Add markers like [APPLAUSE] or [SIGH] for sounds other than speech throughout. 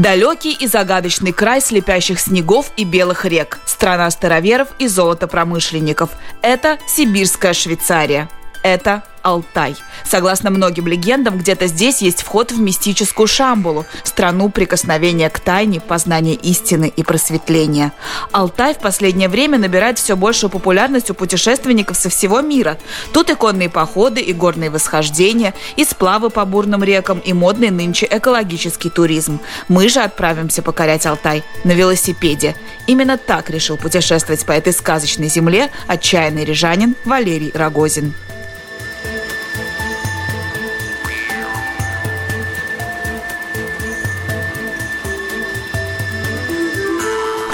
Далекий и загадочный край слепящих снегов и белых рек. Страна староверов и золотопромышленников. Это Сибирская Швейцария. Это Алтай. Согласно многим легендам, где-то здесь есть вход в мистическую Шамбулу, страну прикосновения к тайне, познания истины и просветления. Алтай в последнее время набирает все большую популярность у путешественников со всего мира. Тут и конные походы, и горные восхождения, и сплавы по бурным рекам, и модный нынче экологический туризм. Мы же отправимся покорять Алтай на велосипеде. Именно так решил путешествовать по этой сказочной земле отчаянный рижанин Валерий Рогозин.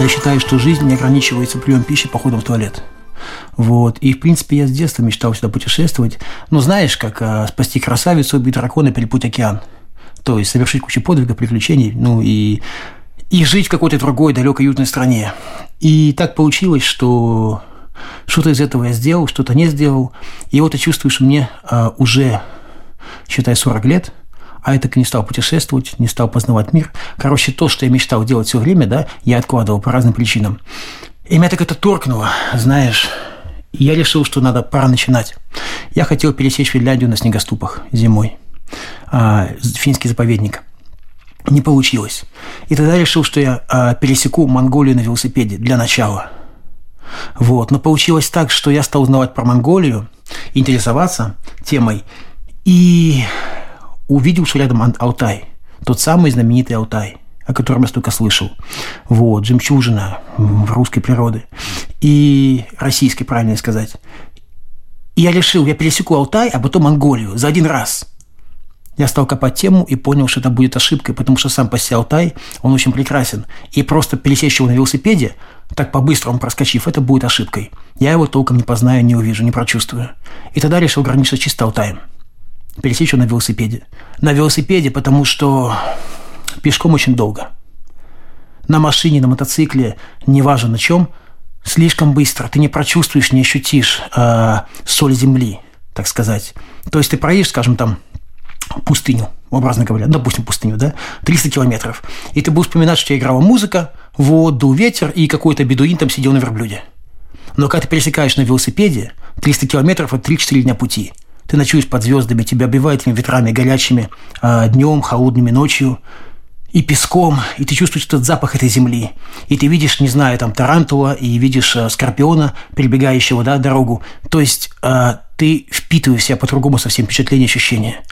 Я считаю, что жизнь не ограничивается приемом пищи, походом в туалет. Вот. И, в принципе, я с детства мечтал сюда путешествовать. Ну, знаешь, как а, спасти красавицу, убить дракона, перепуть океан. То есть совершить кучу подвигов, приключений, ну и, и жить в какой-то другой далекой уютной стране. И так получилось, что что-то из этого я сделал, что-то не сделал. И вот я чувствую, что мне а, уже, считай, 40 лет – а я так и не стал путешествовать, не стал познавать мир. Короче, то, что я мечтал делать все время, да, я откладывал по разным причинам. И меня так это торкнуло, знаешь. Я решил, что надо пора начинать. Я хотел пересечь Финляндию на снегоступах зимой. А, финский заповедник. Не получилось. И тогда решил, что я а, пересеку Монголию на велосипеде для начала. Вот. Но получилось так, что я стал узнавать про Монголию, интересоваться темой. И увидел, что рядом Алтай, тот самый знаменитый Алтай, о котором я столько слышал. Вот, жемчужина русской природы. И российской, правильно сказать. И я решил, я пересеку Алтай, а потом Монголию за один раз. Я стал копать тему и понял, что это будет ошибкой, потому что сам по себе Алтай, он очень прекрасен. И просто пересечь его на велосипеде, так по-быстрому проскочив, это будет ошибкой. Я его толком не познаю, не увижу, не прочувствую. И тогда решил ограничиться чисто Алтаем пересечь на велосипеде. На велосипеде, потому что пешком очень долго. На машине, на мотоцикле, неважно на чем, слишком быстро. Ты не прочувствуешь, не ощутишь э, соль земли, так сказать. То есть ты проедешь, скажем, там пустыню, образно говоря, допустим, пустыню, да, 300 километров, и ты будешь вспоминать, что играла музыка, вот, дул ветер, и какой-то бедуин там сидел на верблюде. Но когда ты пересекаешь на велосипеде, 300 километров – это 3-4 дня пути – ты ночуешь под звездами, тебя обивает этими ветрами горячими, а днем, холодными ночью, и песком, и ты чувствуешь этот запах этой земли. И ты видишь, не знаю, там тарантула, и видишь э, скорпиона, перебегающего, да, дорогу. То есть э, ты впитываешь в себя по-другому совсем впечатление, ощущения.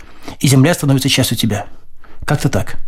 И земля становится частью тебя. Как-то так.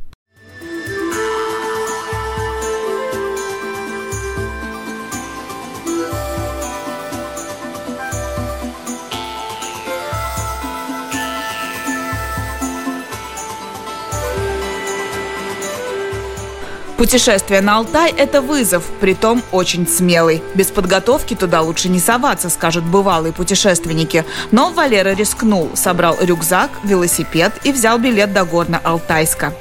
Путешествие на Алтай – это вызов, притом очень смелый. Без подготовки туда лучше не соваться, скажут бывалые путешественники. Но Валера рискнул, собрал рюкзак, велосипед и взял билет до Горно-Алтайска.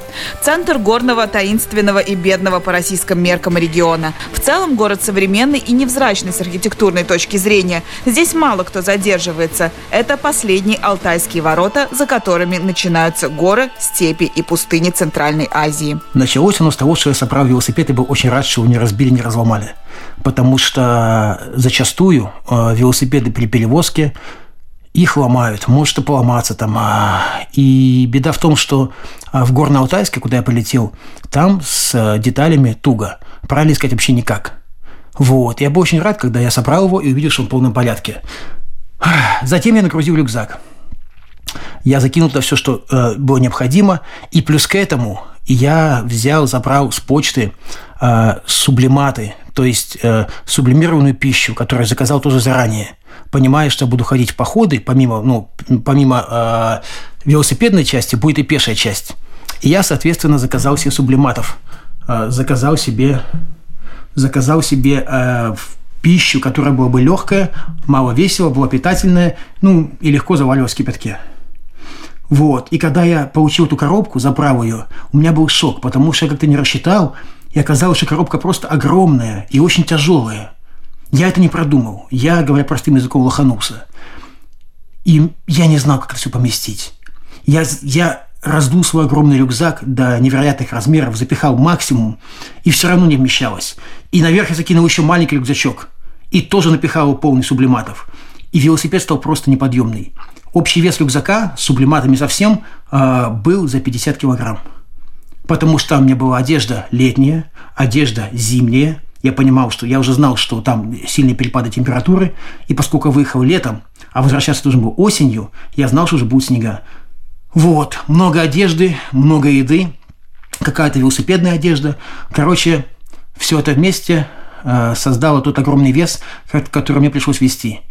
Центр горного, таинственного и бедного по российским меркам региона. В целом город современный и невзрачный с архитектурной точки зрения. Здесь мало кто задерживается. Это последние алтайские ворота, за которыми начинаются горы, степи и пустыни Центральной Азии. Началось оно с того, что я собрал велосипед и был очень рад, что его не разбили, не разломали. Потому что зачастую э, велосипеды при перевозке их ломают, может и поломаться там. А, и беда в том, что а, в Горно-Алтайске, куда я полетел, там с деталями туго. Правильно сказать, вообще никак. Вот. Я был очень рад, когда я собрал его и увидел, что он в полном порядке. Затем я нагрузил рюкзак. Я закинул туда все, что э, было необходимо. И плюс к этому я взял, забрал с почты э, сублиматы, то есть э, сублимированную пищу, которую заказал тоже заранее. Понимая, что буду ходить в походы, помимо, ну, помимо э, велосипедной части, будет и пешая часть. И я, соответственно, заказал себе сублиматов. Э, заказал себе, заказал себе э, пищу, которая была бы легкая, мало весело, была питательная, ну, и легко заваливалась в кипятке. Вот. И когда я получил эту коробку, забрал ее, у меня был шок, потому что я как-то не рассчитал, и оказалось, что коробка просто огромная и очень тяжелая. Я это не продумал. Я, говоря простым языком, лоханулся. И я не знал, как это все поместить. Я, я раздул свой огромный рюкзак до невероятных размеров, запихал максимум, и все равно не вмещалось. И наверх я закинул еще маленький рюкзачок, и тоже напихал полный сублиматов. И велосипед стал просто неподъемный. Общий вес рюкзака с сублиматами совсем э, был за 50 килограмм. Потому что там у меня была одежда летняя, одежда зимняя. Я понимал, что я уже знал, что там сильные перепады температуры. И поскольку выехал летом, а возвращаться должен был осенью, я знал, что уже будут снега. Вот, много одежды, много еды, какая-то велосипедная одежда. Короче, все это вместе э, создало тот огромный вес, который мне пришлось вести.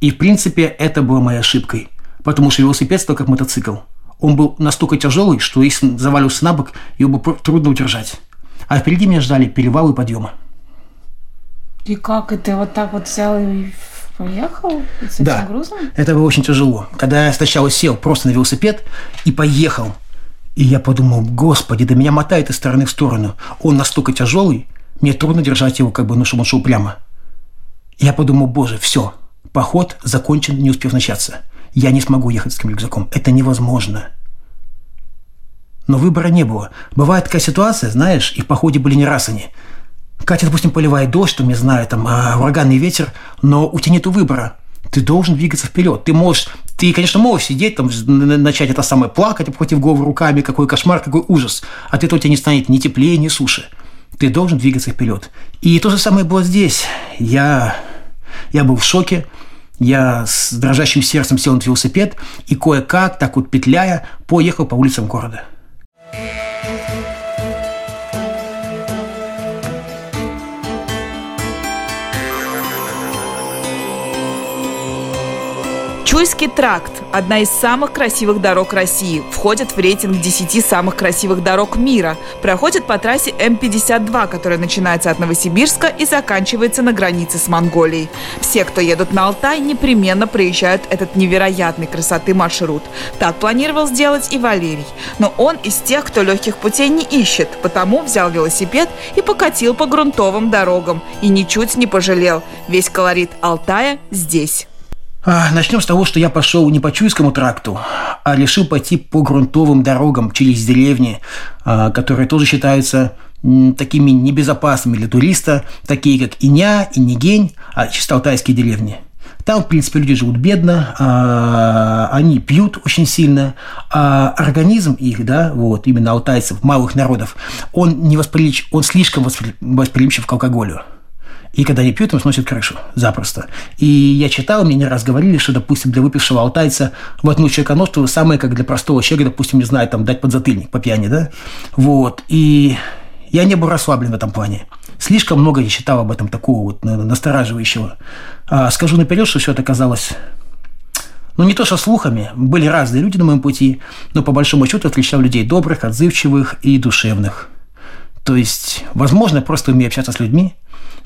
И, в принципе, это было моей ошибкой, потому что велосипед стал как мотоцикл. Он был настолько тяжелый, что если завалился на бок, его было трудно удержать. А впереди меня ждали перевалы и подъемы. И как? И ты вот так вот взял и Поехал с этим да, грузом? это было очень тяжело. Когда я сначала сел просто на велосипед и поехал, и я подумал, господи, да меня мотает из стороны в сторону. Он настолько тяжелый, мне трудно держать его, как бы, ну, чтобы он шел прямо. Я подумал, боже, все, поход закончен, не успев начаться. Я не смогу ехать с этим рюкзаком. Это невозможно. Но выбора не было. Бывает такая ситуация, знаешь, и в походе были не раз они – Катя, допустим, поливает дождь, там, не знаю, там, а, ураганный ветер, но у тебя нет выбора. Ты должен двигаться вперед. Ты можешь, ты, конечно, можешь сидеть, там, начать это самое плакать, против голову руками, какой кошмар, какой ужас. От этого у тебя не станет ни теплее, ни суше. Ты должен двигаться вперед. И то же самое было здесь. Я, я был в шоке. Я с дрожащим сердцем сел на велосипед и кое-как, так вот петляя, поехал по улицам города. Чуйский тракт – одна из самых красивых дорог России. Входит в рейтинг 10 самых красивых дорог мира. Проходит по трассе М-52, которая начинается от Новосибирска и заканчивается на границе с Монголией. Все, кто едут на Алтай, непременно проезжают этот невероятной красоты маршрут. Так планировал сделать и Валерий. Но он из тех, кто легких путей не ищет, потому взял велосипед и покатил по грунтовым дорогам. И ничуть не пожалел. Весь колорит Алтая здесь. А, начнем с того, что я пошел не по Чуйскому тракту, а решил пойти по грунтовым дорогам через деревни, а, которые тоже считаются такими небезопасными для туриста, такие как Иня, Инигень, а чисто алтайские деревни. Там, в принципе, люди живут бедно, а, они пьют очень сильно, а организм их, да, вот, именно алтайцев, малых народов, он, не восприлич, он слишком восприимчив к алкоголю. И когда они пьют, им сносит крышу запросто. И я читал, мне не раз говорили, что, допустим, для выпившего алтайца воткнуть человека самое, как для простого человека, допустим, не знаю, там, дать подзатыльник по пьяни, да? Вот. И я не был расслаблен в этом плане. Слишком много я читал об этом такого вот настораживающего. А скажу наперед, что все это оказалось ну, не то что слухами, были разные люди на моем пути, но по большому счету отличал людей добрых, отзывчивых и душевных. То есть, возможно, просто умею общаться с людьми,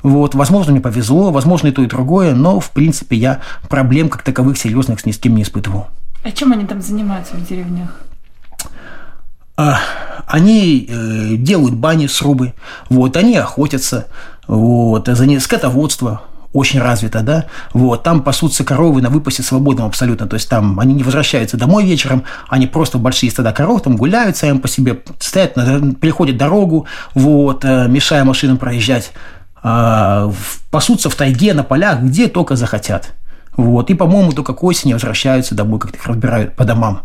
вот, возможно, мне повезло, возможно, и то, и другое, но, в принципе, я проблем как таковых серьезных ни с кем не испытывал. А чем они там занимаются в деревнях? А, они э, делают бани, срубы, вот, они охотятся, вот, за скотоводство, очень развито, да, вот, там пасутся коровы на выпасе свободном абсолютно, то есть там они не возвращаются домой вечером, они просто большие стада коров там гуляют сами по себе, стоят, переходят дорогу, вот, э, мешая машинам проезжать, а, пасутся в тайге, на полях, где только захотят. Вот. И, по-моему, только к осени возвращаются домой, как-то их разбирают по домам.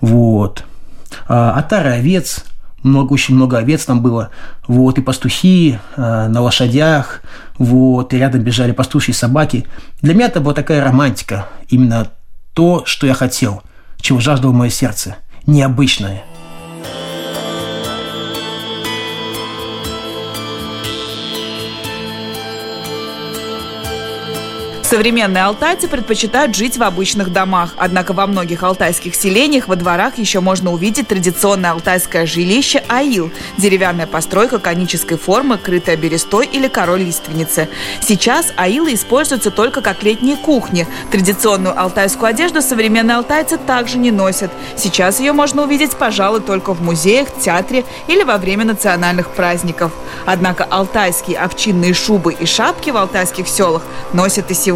Вот. А, отары овец, много, очень много овец там было, вот, и пастухи э, на лошадях, вот, и рядом бежали пастушьи собаки. Для меня это была такая романтика, именно то, что я хотел, чего жаждало мое сердце, необычное – Современные алтайцы предпочитают жить в обычных домах, однако во многих алтайских селениях во дворах еще можно увидеть традиционное алтайское жилище аил – деревянная постройка конической формы, крытая берестой или корой лиственницы. Сейчас аилы используются только как летние кухни. Традиционную алтайскую одежду современные алтайцы также не носят. Сейчас ее можно увидеть, пожалуй, только в музеях, театре или во время национальных праздников. Однако алтайские овчинные шубы и шапки в алтайских селах носят и сегодня.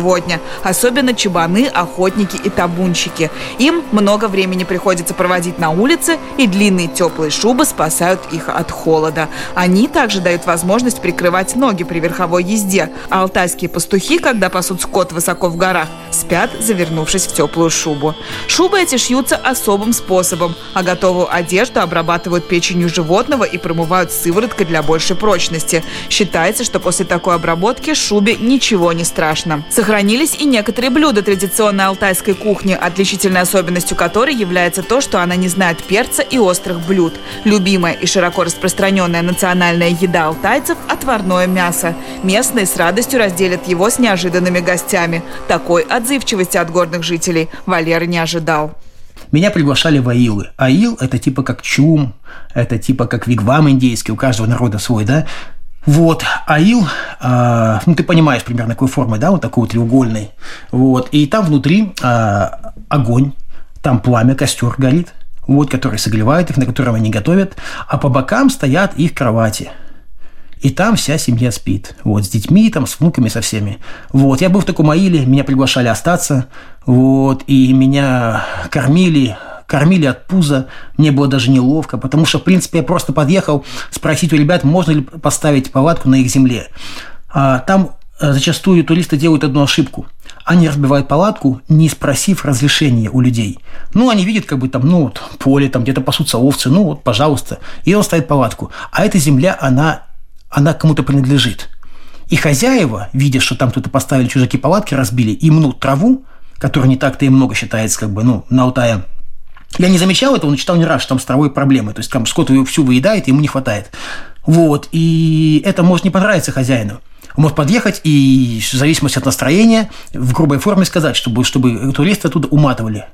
Особенно чебаны, охотники и табунщики. Им много времени приходится проводить на улице, и длинные теплые шубы спасают их от холода. Они также дают возможность прикрывать ноги при верховой езде. А алтайские пастухи, когда пасут скот высоко в горах, спят, завернувшись в теплую шубу. Шубы эти шьются особым способом, а готовую одежду обрабатывают печенью животного и промывают сывороткой для большей прочности. Считается, что после такой обработки шубе ничего не страшно. Сохранились и некоторые блюда традиционной алтайской кухни, отличительной особенностью которой является то, что она не знает перца и острых блюд. Любимая и широко распространенная национальная еда алтайцев – отварное мясо. Местные с радостью разделят его с неожиданными гостями. Такой отзывчивости от горных жителей Валера не ожидал. Меня приглашали в аилы. Аил – это типа как чум, это типа как вигвам индейский, у каждого народа свой, да? Вот, аил, э, ну ты понимаешь примерно какой формы, да, вот такой вот треугольный. Вот, и там внутри э, огонь, там пламя, костер горит, вот, который согревает их, на котором они готовят, а по бокам стоят их кровати. И там вся семья спит. Вот, с детьми, там, с внуками, со всеми. Вот, я был в таком аиле, меня приглашали остаться. Вот, и меня кормили, кормили от пуза, мне было даже неловко, потому что, в принципе, я просто подъехал спросить у ребят, можно ли поставить палатку на их земле. А, там э, зачастую туристы делают одну ошибку. Они разбивают палатку, не спросив разрешения у людей. Ну, они видят, как бы там, ну, вот, поле, там где-то пасутся овцы, ну, вот, пожалуйста. И он ставит палатку. А эта земля, она, она кому-то принадлежит. И хозяева, видя, что там кто-то поставили чужаки палатки, разбили и мнут траву, которая не так-то и много считается, как бы, ну, на Алтае – я не замечал этого, но читал не раз, что там с проблемы. То есть там скот ее всю выедает, ему не хватает. Вот. И это может не понравиться хозяину. Он может подъехать и в зависимости от настроения в грубой форме сказать, чтобы, чтобы туристы оттуда уматывали.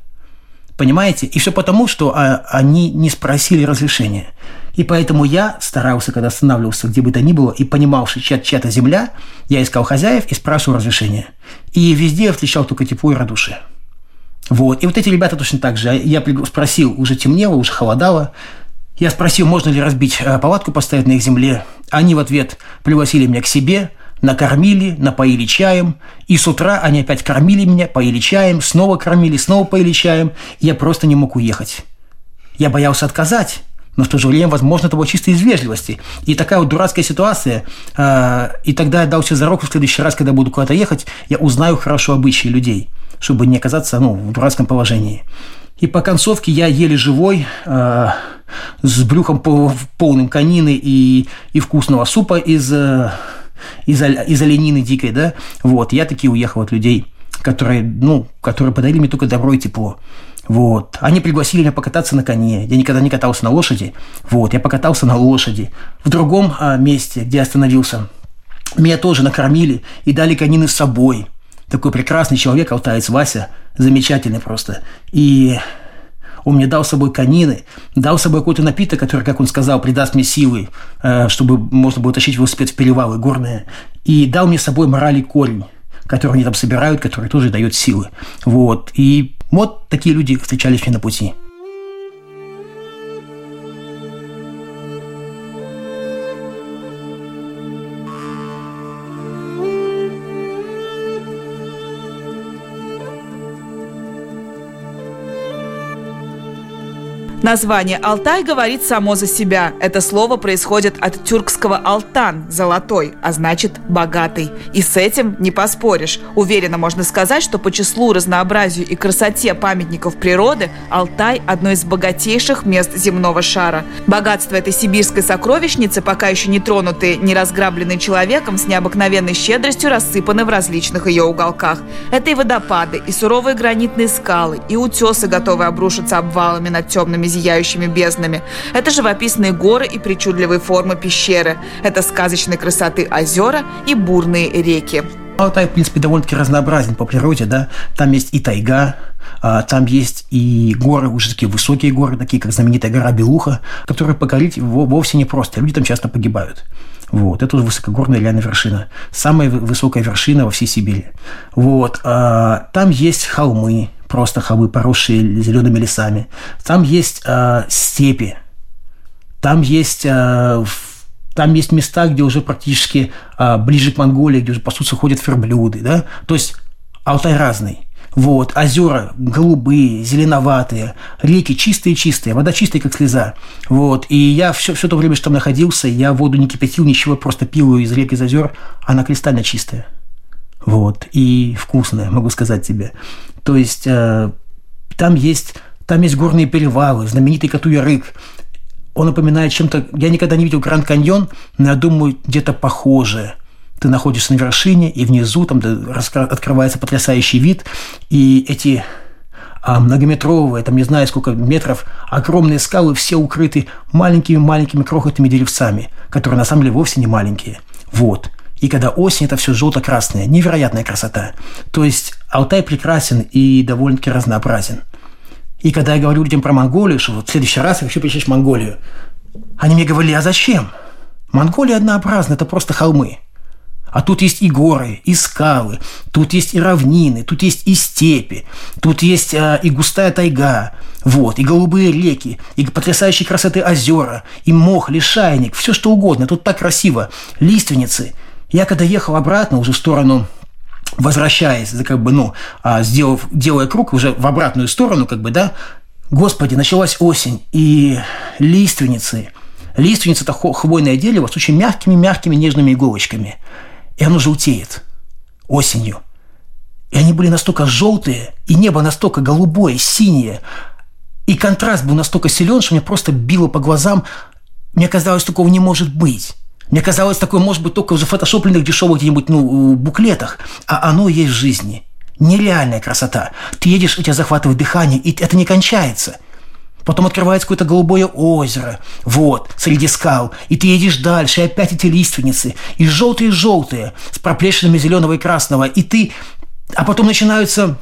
Понимаете? И все потому, что а, они не спросили разрешения. И поэтому я старался, когда останавливался где бы то ни было, и понимал, что чья- чья-то земля, я искал хозяев и спрашивал разрешения. И везде я встречал только тепло и радушие. Вот. И вот эти ребята точно так же. Я спросил, уже темнело, уже холодало. Я спросил, можно ли разбить э, палатку, поставить на их земле. Они в ответ пригласили меня к себе, накормили, напоили чаем. И с утра они опять кормили меня, поили чаем, снова кормили, снова поили чаем. Я просто не мог уехать. Я боялся отказать, но в то же время, возможно, это было чисто из вежливости. И такая вот дурацкая ситуация. Э, и тогда я дал себе за руку в следующий раз, когда буду куда-то ехать, я узнаю хорошо обычаи людей чтобы не оказаться ну, в дурацком положении. И по концовке я еле живой, э, с брюхом полным конины и, и вкусного супа из, э, из, из оленины дикой, да, вот, я таки уехал от людей, которые, ну, которые подарили мне только добро и тепло. Вот. Они пригласили меня покататься на коне. Я никогда не катался на лошади. Вот. Я покатался на лошади. В другом а, месте, где остановился, меня тоже накормили и дали конины с собой такой прекрасный человек, алтаец Вася, замечательный просто. И он мне дал с собой конины, дал с собой какой-то напиток, который, как он сказал, придаст мне силы, э, чтобы можно было тащить велосипед в перевалы горные. И дал мне с собой морали корень, который они там собирают, который тоже дает силы. Вот. И вот такие люди встречались мне на пути. Название «Алтай» говорит само за себя. Это слово происходит от тюркского «алтан» – «золотой», а значит «богатый». И с этим не поспоришь. Уверенно можно сказать, что по числу, разнообразию и красоте памятников природы Алтай – одно из богатейших мест земного шара. Богатство этой сибирской сокровищницы, пока еще не тронутые, не разграбленные человеком, с необыкновенной щедростью рассыпаны в различных ее уголках. Это и водопады, и суровые гранитные скалы, и утесы, готовые обрушиться обвалами над темными зияющими безднами. Это живописные горы и причудливые формы пещеры. Это сказочной красоты озера и бурные реки. Алтай, в принципе, довольно-таки разнообразен по природе, да. Там есть и тайга, а, там есть и горы, уже такие высокие горы, такие как знаменитая гора Белуха, которые покорить вовсе не просто. Люди там часто погибают. Вот, это уже высокогорная реальная вершина. Самая высокая вершина во всей Сибири. Вот, а, там есть холмы, просто холмы, поросшие зелеными лесами. Там есть а, степи. Там есть а, там есть места, где уже практически а, ближе к Монголии, где уже по сути ходят верблюды, да. То есть Алтай разный. Вот, озера голубые, зеленоватые, реки чистые-чистые, вода чистая, как слеза. Вот, и я все, все то время, что там находился, я воду не кипятил, ничего, просто пил из реки, из озер, она кристально чистая. Вот, и вкусная, могу сказать тебе. То есть, э, там есть там есть горные перевалы, знаменитый Катуярык, он напоминает чем-то... Я никогда не видел Гранд Каньон, но я думаю, где-то похожее. Ты находишься на вершине, и внизу там открывается потрясающий вид, и эти а многометровые, там не знаю сколько метров, огромные скалы все укрыты маленькими-маленькими крохотными деревцами, которые на самом деле вовсе не маленькие. Вот. И когда осень, это все желто-красное, невероятная красота. То есть Алтай прекрасен и довольно-таки разнообразен. И когда я говорю людям про Монголию, что вот в следующий раз я хочу посещать Монголию, они мне говорили, а зачем? Монголия однообразна, это просто холмы. А тут есть и горы, и скалы, тут есть и равнины, тут есть и степи, тут есть а, и густая тайга, вот, и голубые реки, и потрясающие красоты озера, и мох, лишайник, все что угодно, тут так красиво, лиственницы. Я когда ехал обратно уже в сторону возвращаясь, как бы, ну, а, сделав, делая круг уже в обратную сторону, как бы, да, Господи, началась осень, и лиственницы, лиственница – это хвойное дерево с очень мягкими-мягкими нежными иголочками, и оно желтеет осенью. И они были настолько желтые, и небо настолько голубое, синее, и контраст был настолько силен, что мне просто било по глазам. Мне казалось, такого не может быть. Мне казалось, такое может быть только в зафотошопленных дешевых где-нибудь ну, буклетах, а оно есть в жизни. Нереальная красота. Ты едешь, у тебя захватывает дыхание, и это не кончается. Потом открывается какое-то голубое озеро, вот, среди скал, и ты едешь дальше, и опять эти лиственницы, и желтые-желтые, с проплешинами зеленого и красного, и ты... А потом начинаются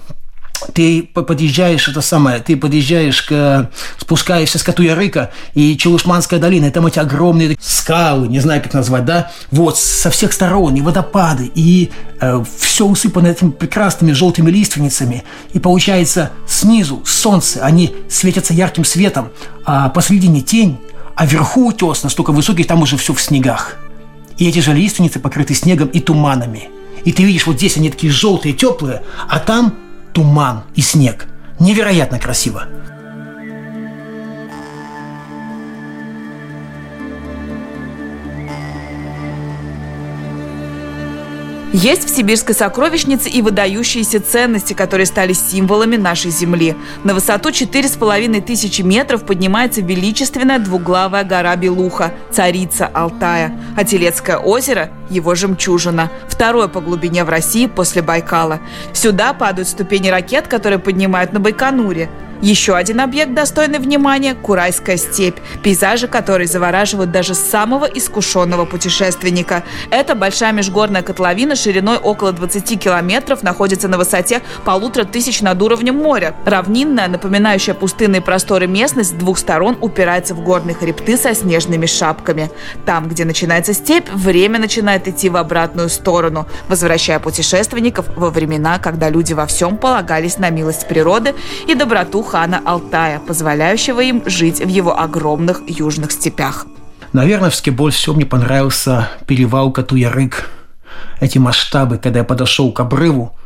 ты подъезжаешь, это самое, ты подъезжаешь к, спускаешься с Катуярыка и Челушманская долина, и там эти огромные скалы, не знаю, как назвать, да, вот, со всех сторон, и водопады, и э, все усыпано этими прекрасными желтыми лиственницами, и получается снизу солнце, они светятся ярким светом, а посредине тень, а вверху утес настолько высокий, там уже все в снегах. И эти же лиственницы покрыты снегом и туманами. И ты видишь, вот здесь они такие желтые, теплые, а там туман и снег. Невероятно красиво. Есть в сибирской сокровищнице и выдающиеся ценности, которые стали символами нашей земли. На высоту 4,5 тысячи метров поднимается величественная двуглавая гора Белуха, царица Алтая, а Телецкое озеро – его жемчужина, второе по глубине в России после Байкала. Сюда падают ступени ракет, которые поднимают на Байконуре. Еще один объект, достойный внимания – Курайская степь, пейзажи которой завораживают даже самого искушенного путешественника. Это большая межгорная котловина шириной около 20 километров находится на высоте полутора тысяч над уровнем моря. Равнинная, напоминающая пустынные просторы местность с двух сторон упирается в горные хребты со снежными шапками. Там, где начинается степь, время начинает идти в обратную сторону, возвращая путешественников во времена, когда люди во всем полагались на милость природы и доброту хана Алтая, позволяющего им жить в его огромных южных степях. Наверное, все больше всего мне понравился перевал Катуярык. Эти масштабы, когда я подошел к обрыву,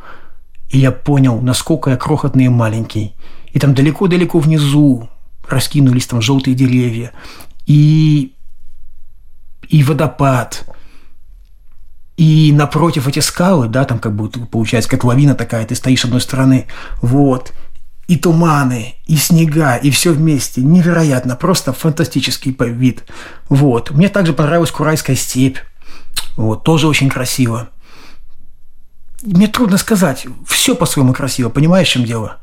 и я понял, насколько я крохотный и маленький. И там далеко-далеко внизу раскинулись там желтые деревья. И, и водопад. И напротив эти скалы, да, там как бы получается как лавина такая, ты стоишь с одной стороны, вот и туманы, и снега, и все вместе. Невероятно, просто фантастический вид. Вот. Мне также понравилась Курайская степь. Вот, тоже очень красиво. Мне трудно сказать. Все по-своему красиво. Понимаешь, в чем дело?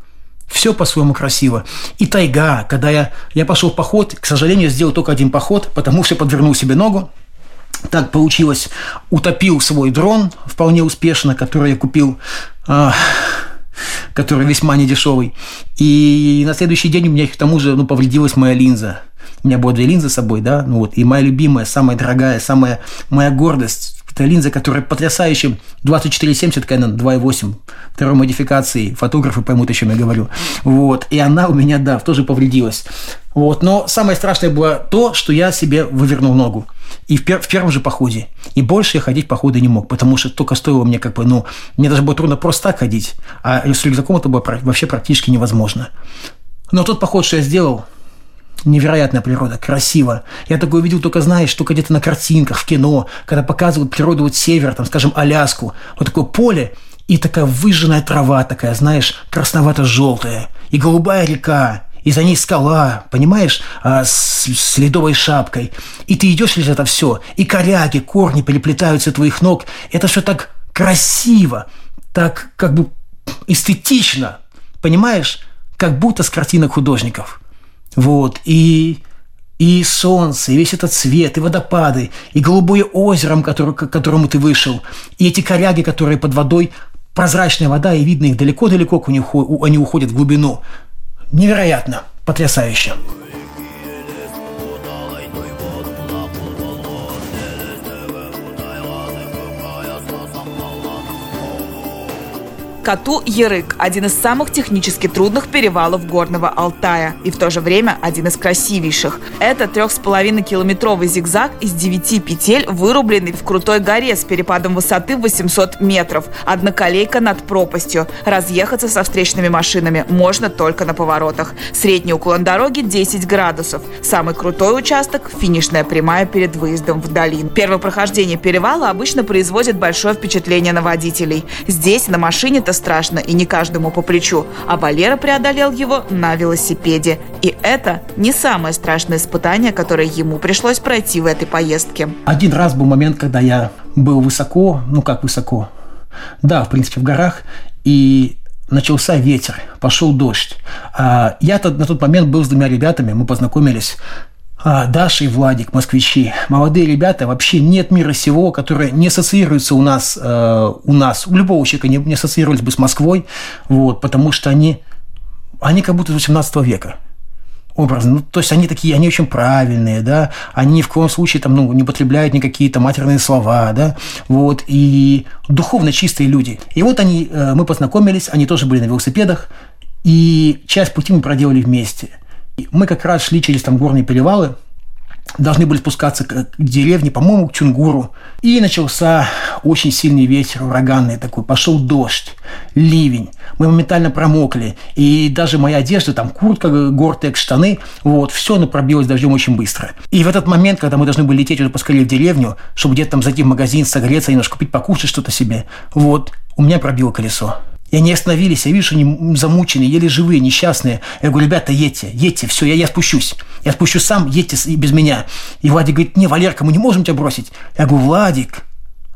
Все по-своему красиво. И тайга. Когда я, я пошел в поход, к сожалению, сделал только один поход, потому что подвернул себе ногу. так получилось, утопил свой дрон вполне успешно, который я купил, а, который весьма недешевый. И на следующий день у меня к тому же ну, повредилась моя линза. У меня было две линзы с собой, да, ну вот, и моя любимая, самая дорогая, самая моя гордость, это линза, которая потрясающая, 2470 Canon 2.8 второй модификации, фотографы поймут, о чем я говорю. Вот, и она у меня, да, тоже повредилась. Вот, но самое страшное было то, что я себе вывернул ногу. И в, пер- в первом же походе. И больше я ходить походы не мог, потому что только стоило мне как бы, ну, мне даже было трудно просто так ходить, а с рюкзаком это было вообще практически невозможно. Но тот поход, что я сделал, невероятная природа, красиво. Я такое видел только, знаешь, только где-то на картинках, в кино, когда показывают природу вот север, там, скажем, Аляску, вот такое поле, и такая выжженная трава такая, знаешь, красновато-желтая, и голубая река, и за ней скала, понимаешь, а, с, с ледовой шапкой. И ты идешь через это все, и коряги, корни переплетаются твоих ног. Это все так красиво, так как бы эстетично, понимаешь, как будто с картинок художников. Вот, и и солнце, и весь этот цвет, и водопады, и голубое озеро, который, к которому ты вышел, и эти коряги, которые под водой, прозрачная вода, и видно их далеко-далеко, они уходят в глубину. Невероятно, потрясающе. Кату Ярык – один из самых технически трудных перевалов Горного Алтая и в то же время один из красивейших. Это трех с половиной километровый зигзаг из девяти петель, вырубленный в крутой горе с перепадом высоты 800 метров. Одноколейка над пропастью. Разъехаться со встречными машинами можно только на поворотах. Средний уклон дороги 10 градусов. Самый крутой участок – финишная прямая перед выездом в долину. Первое прохождение перевала обычно производит большое впечатление на водителей. Здесь на машине-то страшно и не каждому по плечу, а Валера преодолел его на велосипеде. И это не самое страшное испытание, которое ему пришлось пройти в этой поездке. Один раз был момент, когда я был высоко, ну как высоко, да, в принципе, в горах, и начался ветер, пошел дождь. А я на тот момент был с двумя ребятами, мы познакомились Даша и Владик, москвичи, молодые ребята, вообще нет мира сего, которые не ассоциируются у нас, э, у нас, у любого человека не, не ассоциировались бы с Москвой, вот, потому что они, они как будто из 18 века образно. Ну, то есть они такие, они очень правильные, да, они ни в коем случае там, ну, не употребляют никакие там матерные слова, да, вот, и духовно чистые люди. И вот они, э, мы познакомились, они тоже были на велосипедах, и часть пути мы проделали вместе – мы как раз шли через там горные перевалы, должны были спускаться к деревне, по-моему, к Чунгуру. И начался очень сильный ветер, ураганный такой. Пошел дождь, ливень. Мы моментально промокли. И даже моя одежда, там куртка, гортек, штаны, вот, все оно пробилось дождем очень быстро. И в этот момент, когда мы должны были лететь уже поскорее в деревню, чтобы где-то там зайти в магазин, согреться, немножко купить, покушать что-то себе, вот, у меня пробило колесо. И они остановились, я вижу, они замученные, еле живые, несчастные. Я говорю, ребята, едьте, едьте, все, я, я спущусь. Я спущусь сам, едьте без меня. И Владик говорит, не, Валерка, мы не можем тебя бросить. Я говорю, Владик,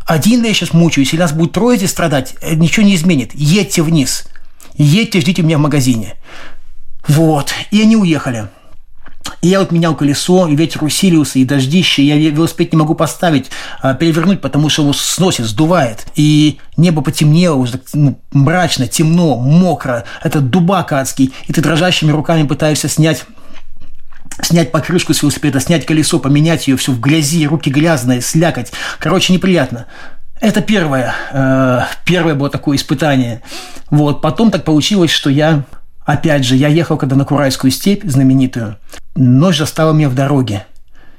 один я сейчас мучаюсь, если нас будет трое здесь страдать, э, ничего не изменит. Едьте вниз. Едьте, ждите меня в магазине. Вот. И они уехали. И я вот менял колесо, и ветер усилился, и дождище, я велосипед не могу поставить, а, перевернуть, потому что его сносит, сдувает. И небо потемнело, уже ну, мрачно, темно, мокро, это дубак адский, и ты дрожащими руками пытаешься снять снять покрышку с велосипеда, снять колесо, поменять ее, все в грязи, руки грязные, слякоть. Короче, неприятно. Это первое, э, первое было такое испытание. Вот, потом так получилось, что я Опять же, я ехал когда на Курайскую степь, знаменитую. Ночь застала меня в дороге.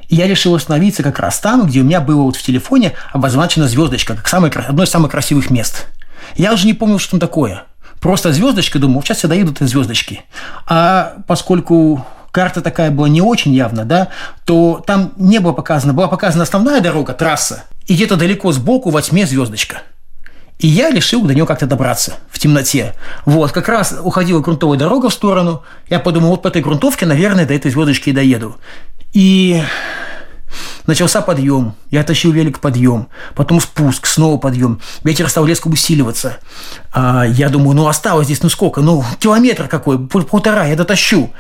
И я решил остановиться как раз там, где у меня было вот в телефоне обозначена звездочка, как самое, одно из самых красивых мест. Я уже не помнил, что там такое. Просто звездочка, думал, сейчас я доеду до звездочки. А поскольку карта такая была не очень явно, да, то там не было показано, была показана основная дорога, трасса, и где-то далеко сбоку во тьме звездочка. И я решил до него как-то добраться в темноте. Вот, как раз уходила грунтовая дорога в сторону. Я подумал, вот по этой грунтовке, наверное, до этой звездочки и доеду. И начался подъем. Я тащил велик подъем. Потом спуск, снова подъем. Ветер стал резко усиливаться. А я думаю, ну осталось здесь, ну сколько? Ну, километр какой, полтора, я дотащу.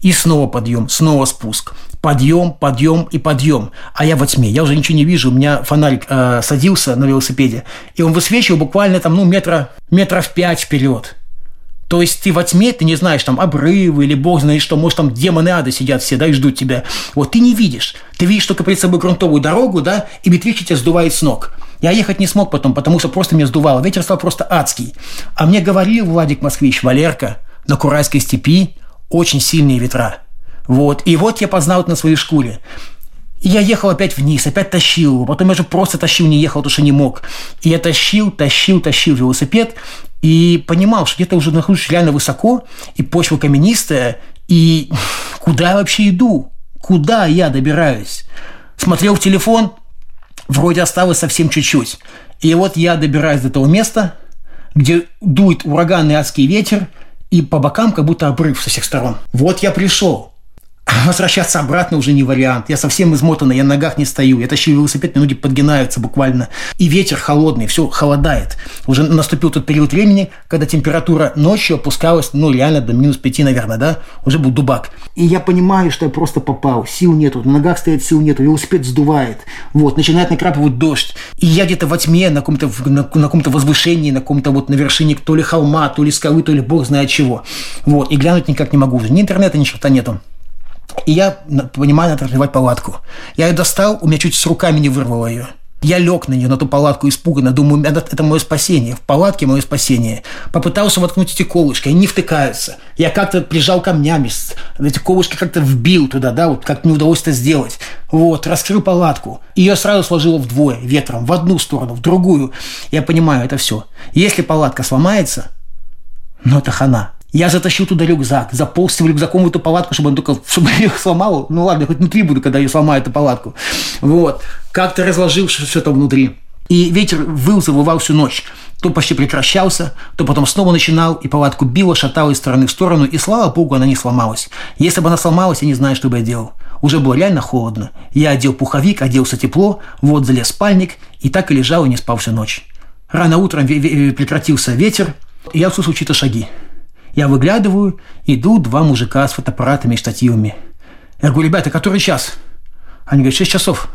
И снова подъем, снова спуск. Подъем, подъем и подъем. А я во тьме, я уже ничего не вижу. У меня фонарик э, садился на велосипеде, и он высвечивал буквально там, ну, метра, метров пять вперед. То есть ты во тьме, ты не знаешь, там, обрывы или бог знает что, может, там демоны ада сидят все, да, и ждут тебя. Вот ты не видишь. Ты видишь только перед собой грунтовую дорогу, да, и ветвичи тебя сдувает с ног. Я ехать не смог потом, потому что просто меня сдувало. Ветер стал просто адский. А мне говорил Владик Москвич, Валерка, на Курайской степи очень сильные ветра. Вот. И вот я познал это на своей шкуре. И я ехал опять вниз, опять тащил. Потом я же просто тащил, не ехал, потому что не мог. И я тащил, тащил, тащил велосипед. И понимал, что где-то уже нахожусь реально высоко, и почва каменистая, и куда я вообще иду? Куда я добираюсь? Смотрел в телефон, вроде осталось совсем чуть-чуть. И вот я добираюсь до того места, где дует ураганный адский ветер, и по бокам как будто обрыв со всех сторон. Вот я пришел. Возвращаться обратно уже не вариант. Я совсем измотанный, я на ногах не стою. Я тащу велосипед, ноги подгинаются буквально. И ветер холодный, все холодает. Уже наступил тот период времени, когда температура ночью опускалась, ну, реально до минус пяти, наверное, да? Уже был дубак. И я понимаю, что я просто попал. Сил нету, на ногах стоять сил нету, велосипед сдувает. Вот, начинает накрапывать дождь. И я где-то во тьме, на каком-то, на, на каком-то возвышении, на каком-то вот на вершине то ли холма, то ли скалы, то ли бог знает чего. Вот, и глянуть никак не могу. Ни интернета, ни черта нету. И я понимаю, надо развивать палатку. Я ее достал, у меня чуть с руками не вырвало ее. Я лег на нее, на ту палатку испуганно, думаю, это, это мое спасение, в палатке мое спасение. Попытался воткнуть эти колышки, они не втыкаются. Я как-то прижал камнями, эти колышки как-то вбил туда, да, вот как мне удалось это сделать. Вот, раскрыл палатку. Ее сразу сложило вдвое, ветром, в одну сторону, в другую. Я понимаю, это все. Если палатка сломается, ну это хана. Я затащил туда рюкзак, заполз в рюкзаком в эту палатку, чтобы он только [LAUGHS] чтобы ее сломал. Ну ладно, я хоть внутри буду, когда я сломаю эту палатку. Вот. Как-то разложил все это внутри. И ветер выл, завывал всю ночь. То почти прекращался, то потом снова начинал, и палатку било, шатало из стороны в сторону, и слава богу, она не сломалась. Если бы она сломалась, я не знаю, что бы я делал. Уже было реально холодно. Я одел пуховик, оделся тепло, вот залез спальник, и так и лежал и не спал всю ночь. Рано утром прекратился ветер, и я услышал чьи-то шаги. Я выглядываю, идут два мужика с фотоаппаратами и штативами. Я говорю, ребята, который час? Они говорят, 6 часов.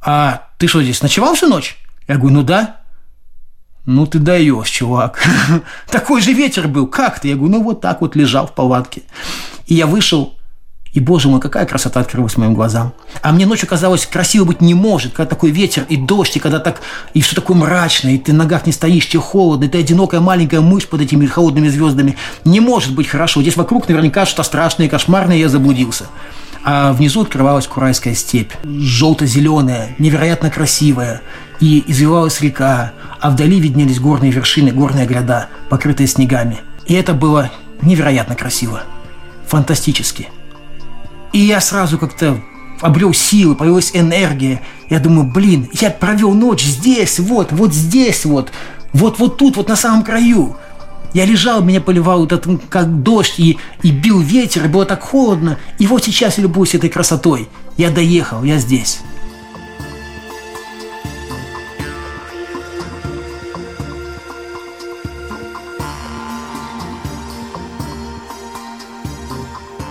А ты что здесь, ночевал всю ночь? Я говорю, ну да. Ну ты даешь, чувак. [LAUGHS] Такой же ветер был, как ты? Я говорю, ну вот так вот лежал в палатке. И я вышел, и, боже мой, какая красота открылась моим глазам. А мне ночью казалось, красиво быть не может, когда такой ветер и дождь, и когда так, и все такое мрачное, и ты на ногах не стоишь, тебе холодно, и ты одинокая маленькая мышь под этими холодными звездами. Не может быть хорошо. Здесь вокруг наверняка что-то страшное и кошмарное, я заблудился. А внизу открывалась Курайская степь, желто-зеленая, невероятно красивая, и извивалась река, а вдали виднелись горные вершины, горные гряда, покрытые снегами. И это было невероятно красиво, фантастически – и я сразу как-то обрел силы, появилась энергия. Я думаю, блин, я провел ночь здесь, вот, вот здесь, вот, вот, вот тут, вот на самом краю. Я лежал, меня поливал этот, как дождь, и, и бил ветер, и было так холодно. И вот сейчас я любуюсь этой красотой. Я доехал, я здесь.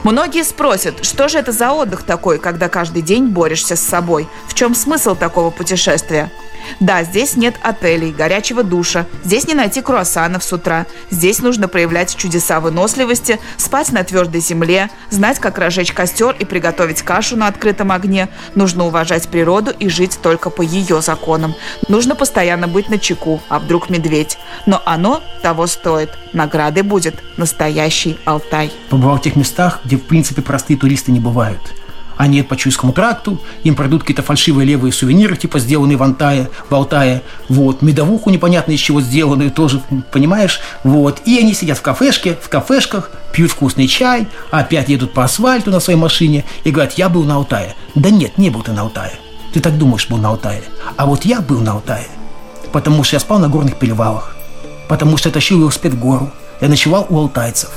Многие спросят, что же это за отдых такой, когда каждый день борешься с собой? В чем смысл такого путешествия? Да, здесь нет отелей, горячего душа, здесь не найти круассанов с утра, здесь нужно проявлять чудеса выносливости, спать на твердой земле, знать, как разжечь костер и приготовить кашу на открытом огне, нужно уважать природу и жить только по ее законам. Нужно постоянно быть на чеку, а вдруг медведь. Но оно того стоит. Наградой будет настоящий Алтай. Побывал в тех местах, где в принципе простые туристы не бывают – они едут по Чуйскому тракту, им пройдут какие-то фальшивые левые сувениры, типа сделанные в Антае, в Алтае, вот, медовуху непонятно из чего сделанную тоже, понимаешь, вот, и они сидят в кафешке, в кафешках, пьют вкусный чай, опять едут по асфальту на своей машине и говорят, я был на Алтае. Да нет, не был ты на Алтае. Ты так думаешь, был на Алтае. А вот я был на Алтае, потому что я спал на горных перевалах, потому что я тащил велосипед в гору, я ночевал у алтайцев,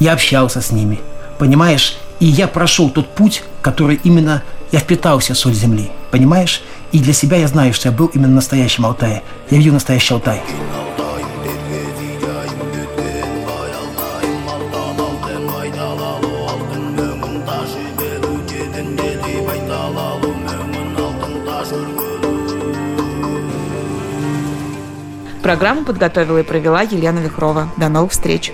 я общался с ними, понимаешь, и я прошел тот путь, который именно я впитался соль земли, понимаешь? И для себя я знаю, что я был именно настоящим Алтае. Я видел настоящий Алтай. Программу подготовила и провела Елена Вихрова. До новых встреч!